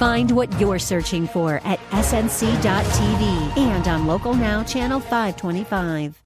Find what you're searching for at snc.tv and on Local Now, Channel 525.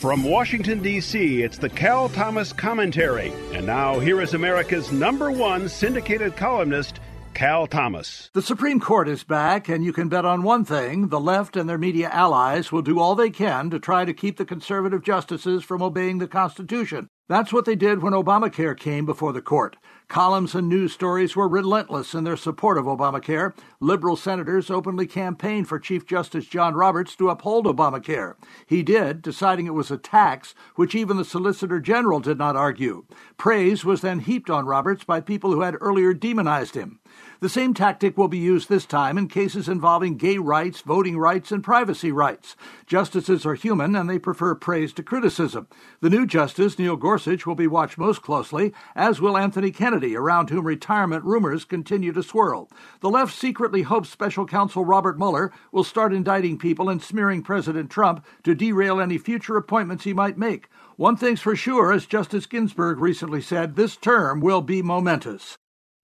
From Washington, D.C., it's the Cal Thomas Commentary. And now, here is America's number one syndicated columnist, Cal Thomas. The Supreme Court is back, and you can bet on one thing the left and their media allies will do all they can to try to keep the conservative justices from obeying the Constitution. That's what they did when Obamacare came before the court. Columns and news stories were relentless in their support of Obamacare. Liberal senators openly campaigned for Chief Justice John Roberts to uphold Obamacare. He did, deciding it was a tax, which even the Solicitor General did not argue. Praise was then heaped on Roberts by people who had earlier demonized him. The same tactic will be used this time in cases involving gay rights, voting rights, and privacy rights. Justices are human and they prefer praise to criticism. The new justice, Neil Gorsuch, will be watched most closely, as will Anthony Kennedy, around whom retirement rumors continue to swirl. The left secretly hopes special counsel Robert Mueller will start indicting people and smearing President Trump to derail any future appointments he might make. One thing's for sure, as Justice Ginsburg recently said, this term will be momentous.